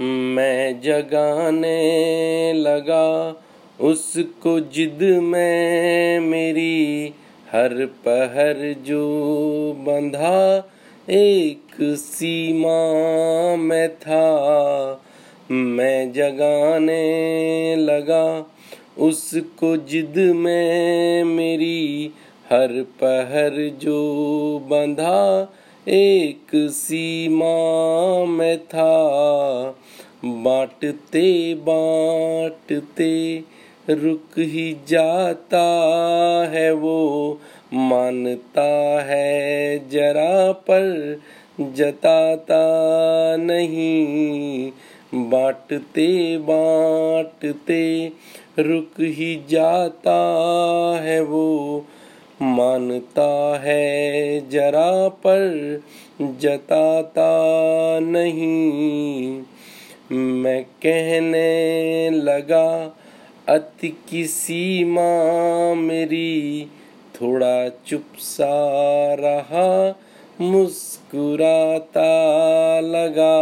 मैं जगाने लगा उसको जिद में मेरी हर पहर जो बंधा एक सीमा में था। मैं जगाने लगा उसको जिद में मेरी हर पहर जो बंधा एक सीमा में था। बांटते बांटते रुक ही जाता है वो। मानता है जरा पर जताता नहीं। बांटते बांटते रुक ही जाता है वो। मानता है, जरा पर जताता नहीं। मैं कहने लगा, अति की सीमा मेरी थोड़ा चुप सा रहा, मुस्कुराता लगा।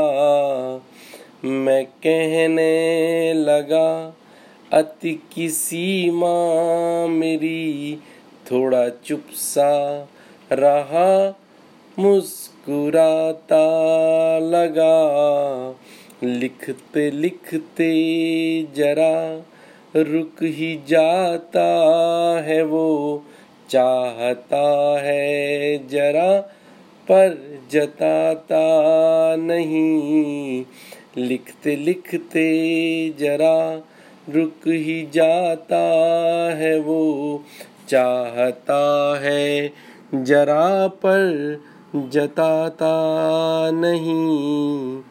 मैं कहने लगा, अति की सीमा मेरी थोड़ा चुप सा रहा, मुस्कुराता लगा। लिखते लिखते जरा रुक ही जाता है वो, चाहता है जरा पर जताता नहीं। लिखते लिखते जरा रुक ही जाता है वो चाहता है, जरा पर जताता नहीं।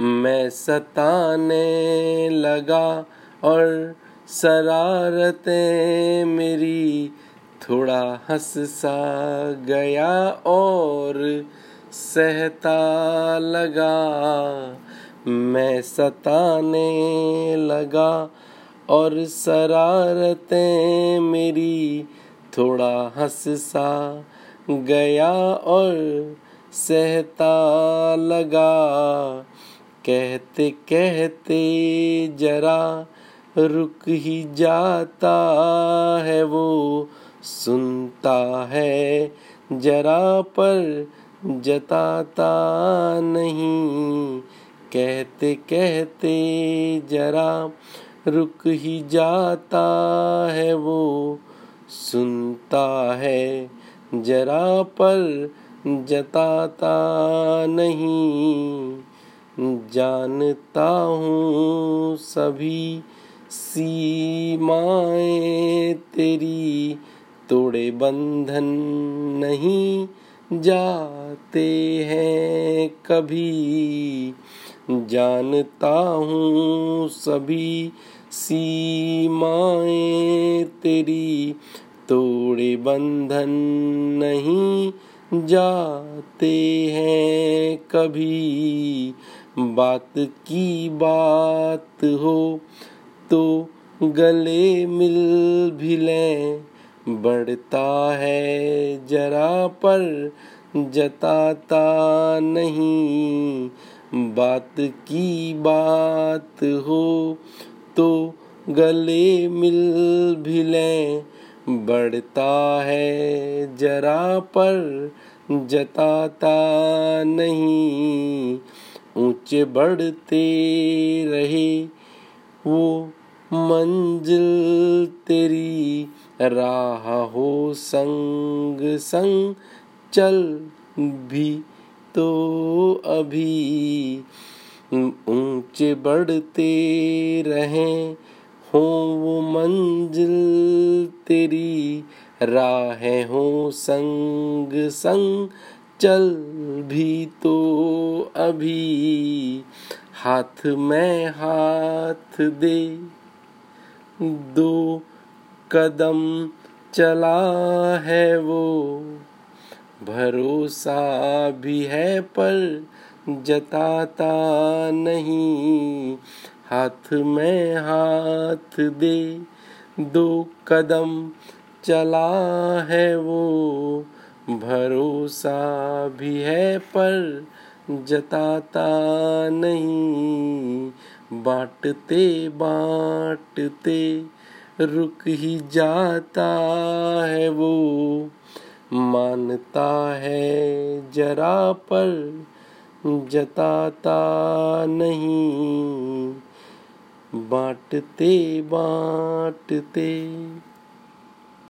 मैं सताने लगा और शरारतें मेरी थोड़ा हंस सा गया और सहता लगा। मैं सताने लगा और शरारतें मेरी थोड़ा हंस सा गया और सहता लगा। कहते कहते जरा रुक ही जाता है वो, सुनता है जरा पर जताता नहीं। कहते कहते जरा रुक ही जाता है वो, सुनता है, जरा पर जताता नहीं। जानता हूँ सभी सीमाएँ तेरी, तोड़े बंधन नहीं जाते हैं कभी। जानता हूँ सभी सीमाएँ तेरी। तोड़े बंधन नहीं जाते हैं कभी। बात की बात हो तो गले मिल भी लें। बढ़ता है जरा पर जताता नहीं। बात की बात हो तो गले मिल भी लें। बढ़ता है जरा पर, जताता नहीं। ऊँचे बढ़ते रहे, वो मंजिल तेरी राह हो, संग संग चल भी तो अभी ऊँचे बढ़ते रहें। हो वो मंजिल तेरी राहें हो संग संग। चल भी तो अभी हाथ में हाथ दे। दो कदम चला है वो भरोसा भी है, पर जताता नहीं। हाथ में हाथ दे, दो कदम चला है वो। भरोसा भी है, पर जताता नहीं। बांटते बांटते रुक ही जाता है वो। मानता है जरा पर जताता नहीं। बांटते बांटते